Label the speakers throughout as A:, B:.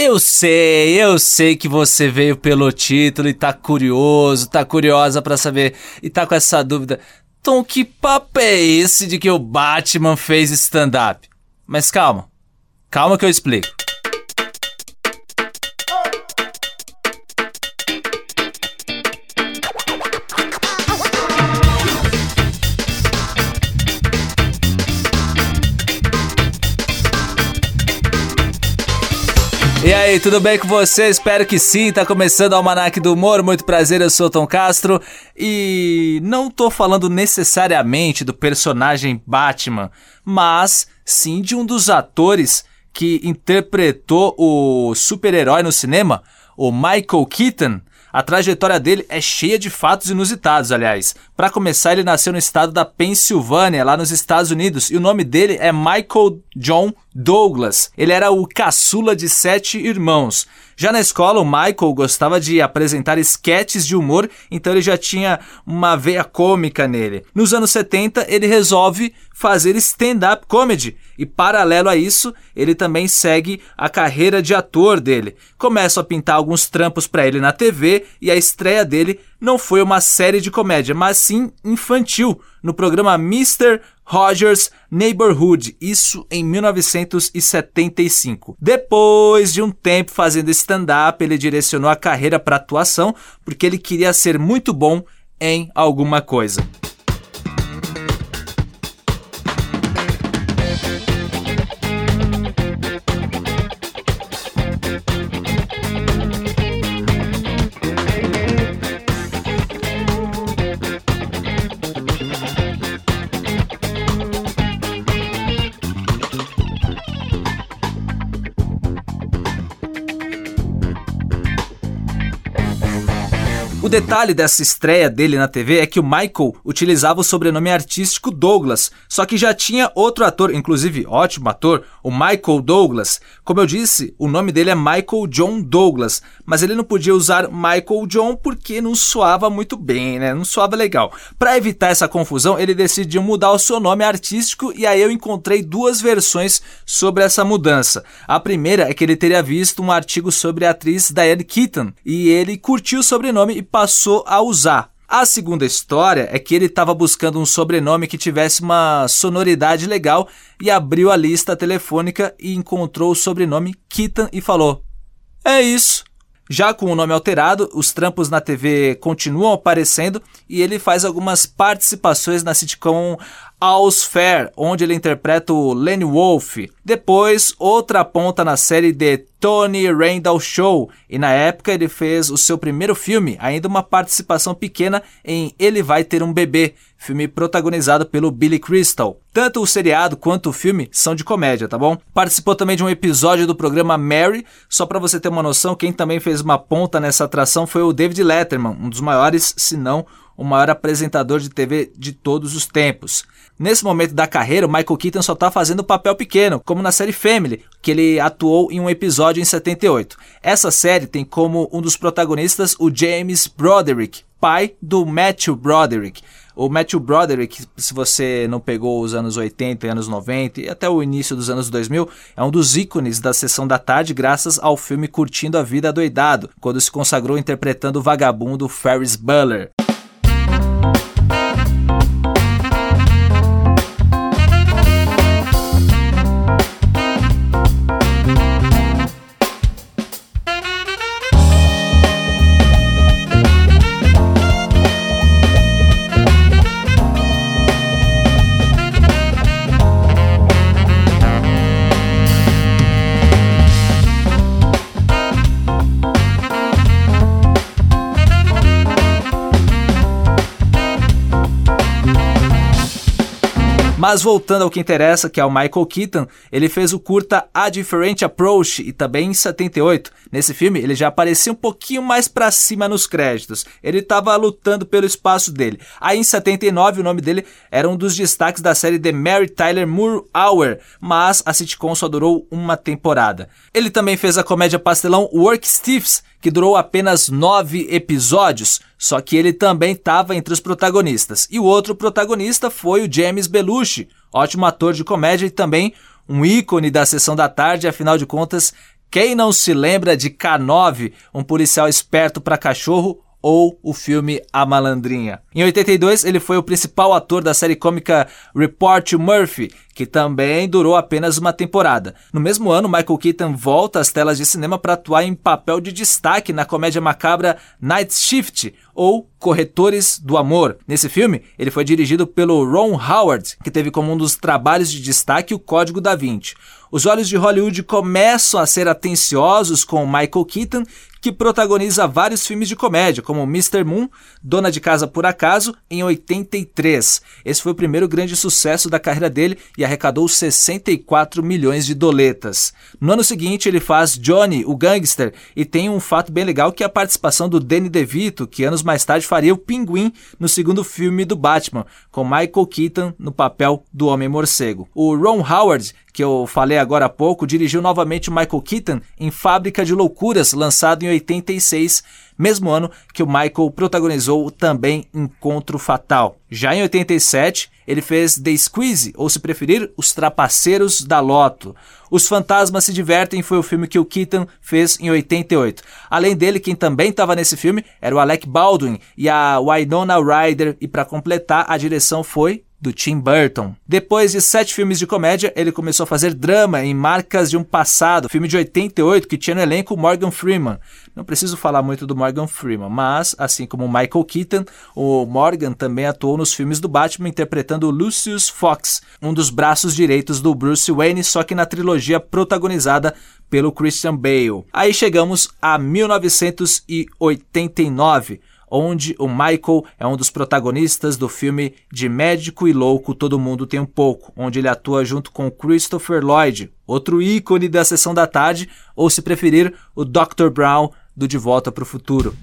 A: Eu sei, eu sei que você veio pelo título e tá curioso, tá curiosa para saber e tá com essa dúvida. Tom, que papo é esse de que o Batman fez stand-up? Mas calma, calma que eu explico. E aí, tudo bem com você? Espero que sim. Tá começando o Almanac do Humor. Muito prazer, eu sou Tom Castro. E não tô falando necessariamente do personagem Batman, mas sim de um dos atores que interpretou o super-herói no cinema, o Michael Keaton. A trajetória dele é cheia de fatos inusitados, aliás. Para começar, ele nasceu no estado da Pensilvânia, lá nos Estados Unidos, e o nome dele é Michael John Douglas. Ele era o caçula de sete irmãos. Já na escola, o Michael gostava de apresentar esquetes de humor, então ele já tinha uma veia cômica nele. Nos anos 70, ele resolve fazer stand-up comedy e, paralelo a isso, ele também segue a carreira de ator dele. Começa a pintar alguns trampos para ele na TV e a estreia dele não foi uma série de comédia, mas sim infantil, no programa Mr. Rogers Neighborhood, isso em 1975. Depois de um tempo fazendo stand-up, ele direcionou a carreira para atuação porque ele queria ser muito bom em alguma coisa. O detalhe dessa estreia dele na TV é que o Michael utilizava o sobrenome artístico Douglas, só que já tinha outro ator, inclusive ótimo ator, o Michael Douglas. Como eu disse, o nome dele é Michael John Douglas, mas ele não podia usar Michael John porque não soava muito bem, né? Não soava legal. Para evitar essa confusão, ele decidiu mudar o seu nome artístico e aí eu encontrei duas versões sobre essa mudança. A primeira é que ele teria visto um artigo sobre a atriz Diane Keaton e ele curtiu o sobrenome e passou a usar. A segunda história é que ele estava buscando um sobrenome que tivesse uma sonoridade legal e abriu a lista telefônica e encontrou o sobrenome Keaton e falou: É isso. Já com o nome alterado, os trampos na TV continuam aparecendo e ele faz algumas participações na sitcom All's Fair, onde ele interpreta o Lenny Wolf. Depois, outra ponta na série The Tony Randall Show, e na época ele fez o seu primeiro filme, ainda uma participação pequena em Ele Vai Ter um Bebê, filme protagonizado pelo Billy Crystal. Tanto o seriado quanto o filme são de comédia, tá bom? Participou também de um episódio do programa Mary, só para você ter uma noção, quem também fez uma ponta nessa atração foi o David Letterman, um dos maiores, se não o maior apresentador de TV de todos os tempos. Nesse momento da carreira, o Michael Keaton só está fazendo papel pequeno, como na série Family, que ele atuou em um episódio em 78. Essa série tem como um dos protagonistas o James Broderick, pai do Matthew Broderick. O Matthew Broderick, se você não pegou os anos 80 e anos 90 e até o início dos anos 2000, é um dos ícones da sessão da tarde graças ao filme Curtindo a Vida Doidado, quando se consagrou interpretando o vagabundo Ferris Bueller. Mas voltando ao que interessa, que é o Michael Keaton, ele fez o curta A Different Approach e também em 78. Nesse filme, ele já aparecia um pouquinho mais para cima nos créditos. Ele estava lutando pelo espaço dele. Aí em 79, o nome dele era um dos destaques da série The Mary Tyler Moore Hour, mas a sitcom só durou uma temporada. Ele também fez a comédia pastelão Work Stiffs, que durou apenas nove episódios, só que ele também estava entre os protagonistas. E o outro protagonista foi o James Belushi, ótimo ator de comédia e também um ícone da sessão da tarde, afinal de contas, Quem não se lembra de K9, um policial esperto para cachorro, ou o filme A Malandrinha. Em 82, ele foi o principal ator da série cômica Report Murphy, que também durou apenas uma temporada. No mesmo ano, Michael Keaton volta às telas de cinema para atuar em papel de destaque na comédia macabra Night Shift, ou Corretores do Amor. Nesse filme, ele foi dirigido pelo Ron Howard, que teve como um dos trabalhos de destaque o Código da Vinci. Os olhos de Hollywood começam a ser atenciosos com Michael Keaton, que protagoniza vários filmes de comédia, como Mr. Moon, Dona de Casa por Acaso, em 83. Esse foi o primeiro grande sucesso da carreira dele e arrecadou 64 milhões de doletas. No ano seguinte, ele faz Johnny, o Gangster, e tem um fato bem legal que é a participação do Danny DeVito, que anos mais tarde faria o Pinguim no segundo filme do Batman, com Michael Keaton no papel do Homem-Morcego. O Ron Howard, que eu falei agora há pouco, dirigiu novamente o Michael Keaton em Fábrica de Loucuras, lançado em 86, mesmo ano que o Michael protagonizou também Encontro Fatal. Já em 87, ele fez The Squeeze, ou se preferir, Os Trapaceiros da Loto. Os Fantasmas se Divertem foi o filme que o Keaton fez em 88. Além dele, quem também estava nesse filme era o Alec Baldwin e a Winona Ryder, e para completar, a direção foi do Tim Burton. Depois de sete filmes de comédia, ele começou a fazer drama em Marcas de um Passado, filme de 88 que tinha no elenco Morgan Freeman. Não preciso falar muito do Morgan Freeman, mas, assim como Michael Keaton, o Morgan também atuou nos filmes do Batman interpretando Lucius Fox, um dos braços direitos do Bruce Wayne, só que na trilogia protagonizada pelo Christian Bale. Aí chegamos a 1989 onde o Michael é um dos protagonistas do filme De Médico e Louco Todo Mundo Tem um Pouco, onde ele atua junto com Christopher Lloyd, outro ícone da sessão da tarde, ou se preferir, o Dr. Brown do De Volta para o Futuro.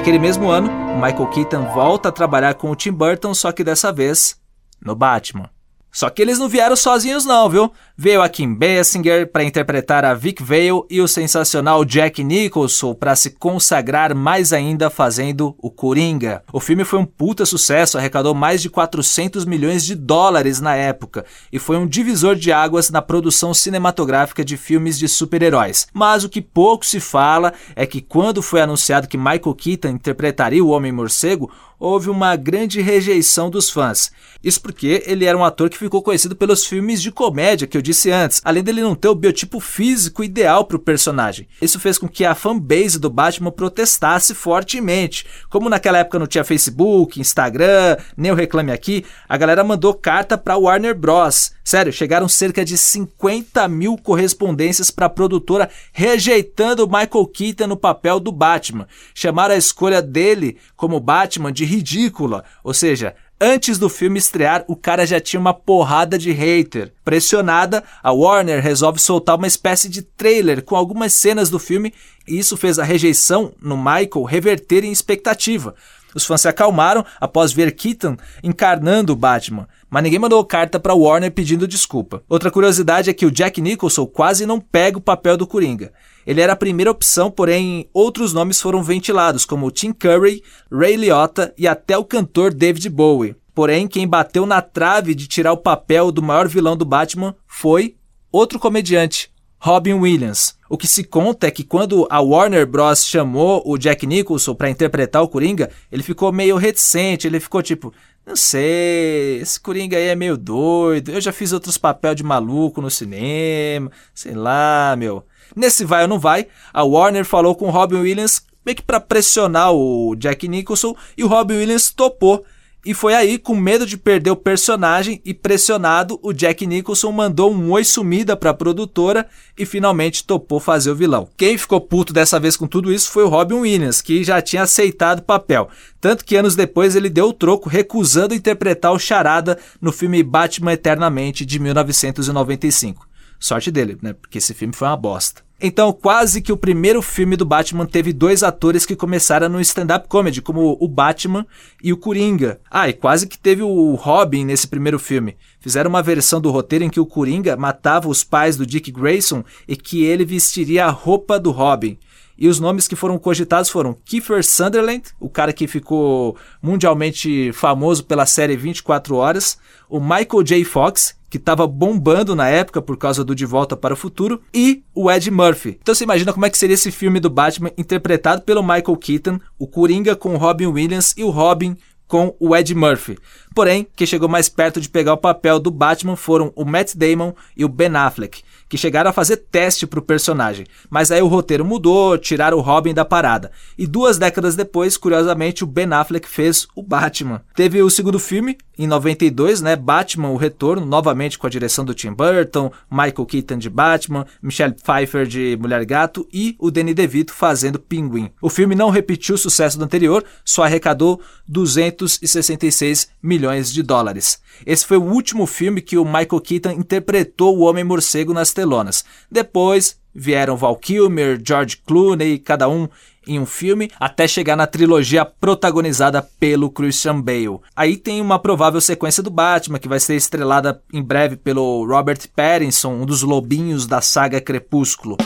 A: Naquele mesmo ano, Michael Keaton volta a trabalhar com o Tim Burton, só que dessa vez no Batman. Só que eles não vieram sozinhos não, viu? Veio a Kim Basinger para interpretar a Vic Vale e o sensacional Jack Nicholson para se consagrar mais ainda fazendo o Coringa. O filme foi um puta sucesso, arrecadou mais de 400 milhões de dólares na época e foi um divisor de águas na produção cinematográfica de filmes de super-heróis. Mas o que pouco se fala é que quando foi anunciado que Michael Keaton interpretaria o Homem-Morcego, houve uma grande rejeição dos fãs. Isso porque ele era um ator que ficou conhecido pelos filmes de comédia que eu disse antes, além dele não ter o biotipo físico ideal para o personagem. Isso fez com que a fanbase do Batman protestasse fortemente. Como naquela época não tinha Facebook, Instagram, nem o Reclame Aqui, a galera mandou carta para Warner Bros. Sério, chegaram cerca de 50 mil correspondências para a produtora rejeitando Michael Keaton no papel do Batman. Chamaram a escolha dele como Batman de ridícula, ou seja, Antes do filme estrear, o cara já tinha uma porrada de hater. Pressionada, a Warner resolve soltar uma espécie de trailer com algumas cenas do filme e isso fez a rejeição no Michael reverter em expectativa. Os fãs se acalmaram após ver Keaton encarnando o Batman, mas ninguém mandou carta para Warner pedindo desculpa. Outra curiosidade é que o Jack Nicholson quase não pega o papel do Coringa. Ele era a primeira opção, porém outros nomes foram ventilados, como Tim Curry, Ray Liotta e até o cantor David Bowie. Porém, quem bateu na trave de tirar o papel do maior vilão do Batman foi outro comediante, Robin Williams. O que se conta é que quando a Warner Bros. chamou o Jack Nicholson para interpretar o Coringa, ele ficou meio reticente, ele ficou tipo, não sei, esse Coringa aí é meio doido, eu já fiz outros papéis de maluco no cinema, sei lá, meu. Nesse vai ou não vai, a Warner falou com o Robin Williams meio que para pressionar o Jack Nicholson e o Robin Williams topou. E foi aí, com medo de perder o personagem e pressionado, o Jack Nicholson mandou um oi sumida para a produtora e finalmente topou fazer o vilão. Quem ficou puto dessa vez com tudo isso foi o Robin Williams, que já tinha aceitado o papel. Tanto que anos depois ele deu o troco, recusando interpretar o Charada no filme Batman Eternamente de 1995. Sorte dele, né? Porque esse filme foi uma bosta. Então, quase que o primeiro filme do Batman teve dois atores que começaram no stand-up comedy, como o Batman e o Coringa. Ah, e quase que teve o Robin nesse primeiro filme. Fizeram uma versão do roteiro em que o Coringa matava os pais do Dick Grayson e que ele vestiria a roupa do Robin. E os nomes que foram cogitados foram Kiefer Sunderland, o cara que ficou mundialmente famoso pela série 24 Horas, o Michael J. Fox, que estava bombando na época por causa do De Volta para o Futuro, e o Ed Murphy. Então você imagina como é que seria esse filme do Batman interpretado pelo Michael Keaton, o Coringa com o Robin Williams e o Robin com o Ed Murphy. Porém, quem chegou mais perto de pegar o papel do Batman foram o Matt Damon e o Ben Affleck que chegaram a fazer teste para o personagem, mas aí o roteiro mudou, tiraram o Robin da parada. E duas décadas depois, curiosamente, o Ben Affleck fez o Batman. Teve o segundo filme, em 92, né, Batman, o Retorno, novamente com a direção do Tim Burton, Michael Keaton de Batman, Michelle Pfeiffer de Mulher Gato e o Danny DeVito fazendo Pinguim. O filme não repetiu o sucesso do anterior, só arrecadou 266 milhões de dólares. Esse foi o último filme que o Michael Keaton interpretou o Homem-Morcego nas telonas. Depois vieram Val Kilmer, George Clooney, cada um em um filme, até chegar na trilogia protagonizada pelo Christian Bale. Aí tem uma provável sequência do Batman, que vai ser estrelada em breve pelo Robert Pattinson, um dos lobinhos da saga Crepúsculo.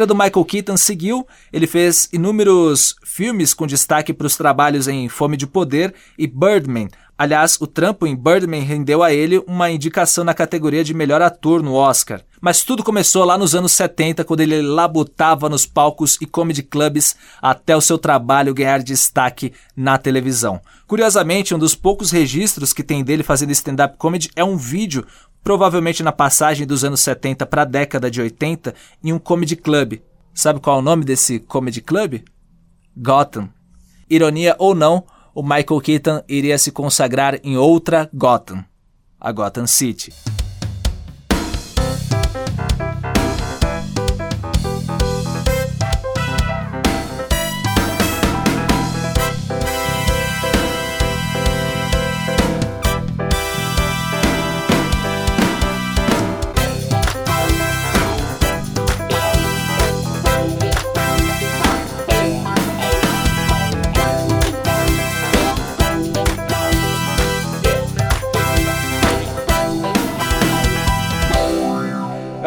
A: Carreira do Michael Keaton seguiu, ele fez inúmeros filmes com destaque para os trabalhos em Fome de Poder e Birdman. Aliás, o trampo em Birdman rendeu a ele uma indicação na categoria de melhor ator no Oscar. Mas tudo começou lá nos anos 70, quando ele labutava nos palcos e comedy clubs até o seu trabalho ganhar destaque na televisão. Curiosamente, um dos poucos registros que tem dele fazendo stand-up comedy é um vídeo provavelmente na passagem dos anos 70 para a década de 80, em um comedy club. Sabe qual é o nome desse comedy club? Gotham. Ironia ou não, o Michael Keaton iria se consagrar em outra Gotham, a Gotham City.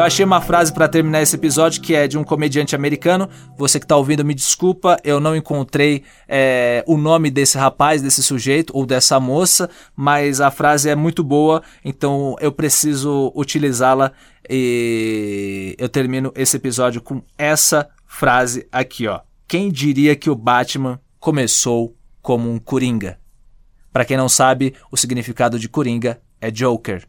A: Eu achei uma frase para terminar esse episódio que é de um comediante americano. Você que está ouvindo, me desculpa, eu não encontrei é, o nome desse rapaz, desse sujeito ou dessa moça, mas a frase é muito boa, então eu preciso utilizá-la e eu termino esse episódio com essa frase aqui, ó. Quem diria que o Batman começou como um coringa? Para quem não sabe, o significado de coringa é Joker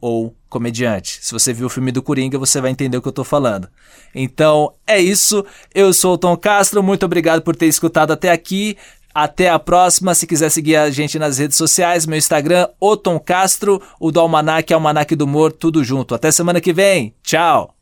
A: ou comediante. Se você viu o filme do Coringa, você vai entender o que eu tô falando. Então, é isso. Eu sou o Tom Castro, muito obrigado por ter escutado até aqui. Até a próxima. Se quiser seguir a gente nas redes sociais, meu Instagram, o Tom Castro, o do Almanac, Almanac do Humor, tudo junto. Até semana que vem. Tchau!